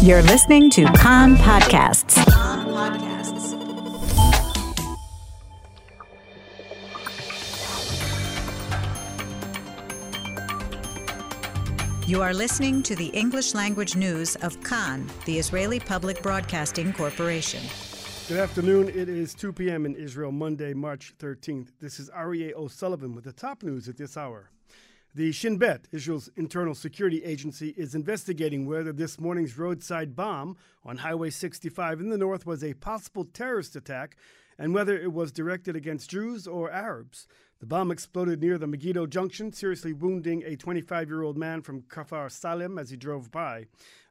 You're listening to Kan Podcasts. You are listening to the English language news of Kan, the Israeli Public Broadcasting Corporation. Good afternoon. It is 2 p.m. in Israel, Monday, March 13th. This is Aryeh O'Sullivan with the top news at this hour. The Shin Bet, Israel's internal security agency, is investigating whether this morning's roadside bomb on Highway 65 in the north was a possible terrorist attack and whether it was directed against Jews or Arabs. The bomb exploded near the Megiddo Junction, seriously wounding a 25 year old man from Kfar Salim as he drove by.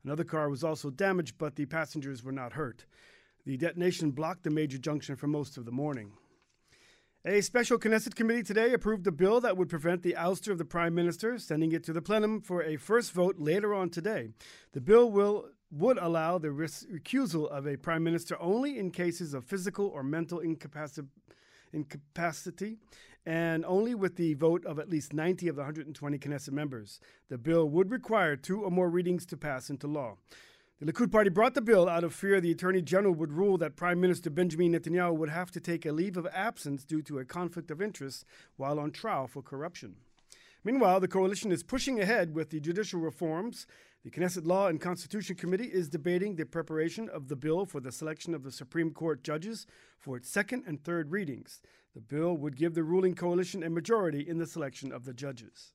Another car was also damaged, but the passengers were not hurt. The detonation blocked the major junction for most of the morning. A special Knesset committee today approved a bill that would prevent the ouster of the prime minister, sending it to the plenum for a first vote later on today. The bill will would allow the recusal of a prime minister only in cases of physical or mental incapacity, incapacity and only with the vote of at least 90 of the 120 Knesset members. The bill would require two or more readings to pass into law. The Likud party brought the bill out of fear the attorney general would rule that Prime Minister Benjamin Netanyahu would have to take a leave of absence due to a conflict of interest while on trial for corruption. Meanwhile, the coalition is pushing ahead with the judicial reforms. The Knesset Law and Constitution Committee is debating the preparation of the bill for the selection of the Supreme Court judges for its second and third readings. The bill would give the ruling coalition a majority in the selection of the judges.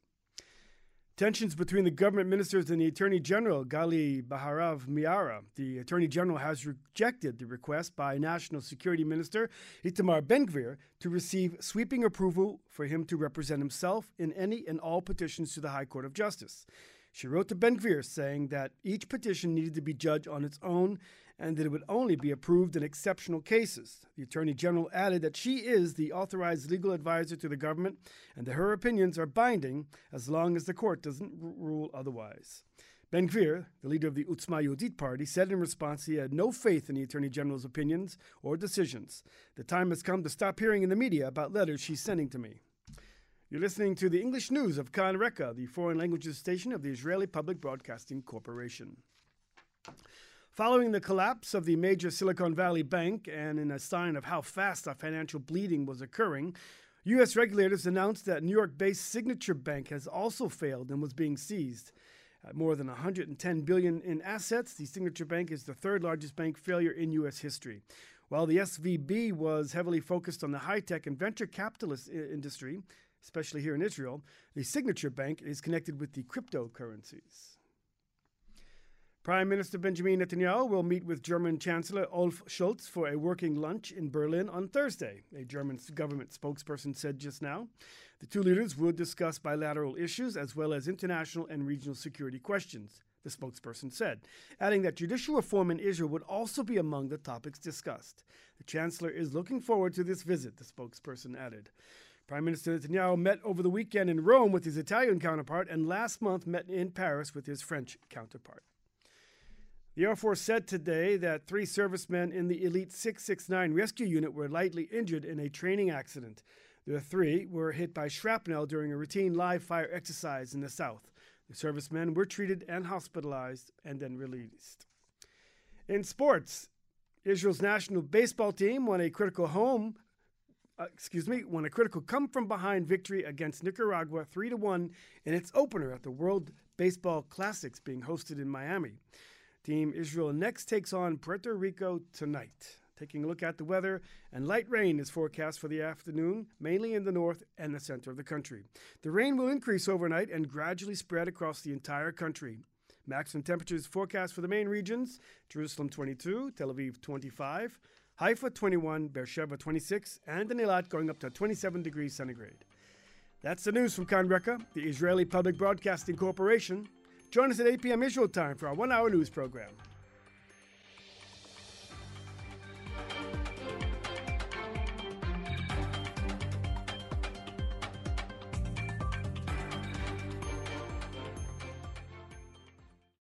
Tensions between the government ministers and the Attorney General, Gali Baharav Miara. The Attorney General has rejected the request by National Security Minister Itamar Ben Gvir to receive sweeping approval for him to represent himself in any and all petitions to the High Court of Justice. She wrote to Ben Gvir saying that each petition needed to be judged on its own and that it would only be approved in exceptional cases. The Attorney General added that she is the authorized legal advisor to the government and that her opinions are binding as long as the court doesn't r- rule otherwise. Ben Gvir, the leader of the Otzma Yehudit party, said in response he had no faith in the Attorney General's opinions or decisions. The time has come to stop hearing in the media about letters she's sending to me. You're listening to the English news of Kan Reka, the foreign languages station of the Israeli Public Broadcasting Corporation. Following the collapse of the major Silicon Valley bank and in a sign of how fast a financial bleeding was occurring, U.S. regulators announced that New York based Signature Bank has also failed and was being seized. At more than 110 billion in assets, the Signature Bank is the third largest bank failure in U.S. history. While the SVB was heavily focused on the high tech and venture capitalist I- industry, especially here in Israel, the Signature Bank is connected with the cryptocurrencies. Prime Minister Benjamin Netanyahu will meet with German Chancellor Olaf Scholz for a working lunch in Berlin on Thursday, a German government spokesperson said just now. The two leaders will discuss bilateral issues as well as international and regional security questions, the spokesperson said, adding that judicial reform in Israel would also be among the topics discussed. The Chancellor is looking forward to this visit, the spokesperson added. Prime Minister Netanyahu met over the weekend in Rome with his Italian counterpart and last month met in Paris with his French counterpart. The Air Force said today that three servicemen in the Elite 669 rescue unit were lightly injured in a training accident. The three were hit by shrapnel during a routine live fire exercise in the south. The servicemen were treated and hospitalized and then released. In sports, Israel's national baseball team won a critical home uh, excuse me, won a critical come from behind victory against Nicaragua 3 to 1 in its opener at the World Baseball Classics being hosted in Miami. Team Israel next takes on Puerto Rico tonight. Taking a look at the weather, and light rain is forecast for the afternoon, mainly in the north and the center of the country. The rain will increase overnight and gradually spread across the entire country. Maximum temperatures forecast for the main regions Jerusalem 22, Tel Aviv 25, Haifa 21, Beersheba 26, and in Eilat going up to 27 degrees centigrade. That's the news from Kan Reka, the Israeli Public Broadcasting Corporation. Join us at 8 p.m. Israel time for our one hour news program.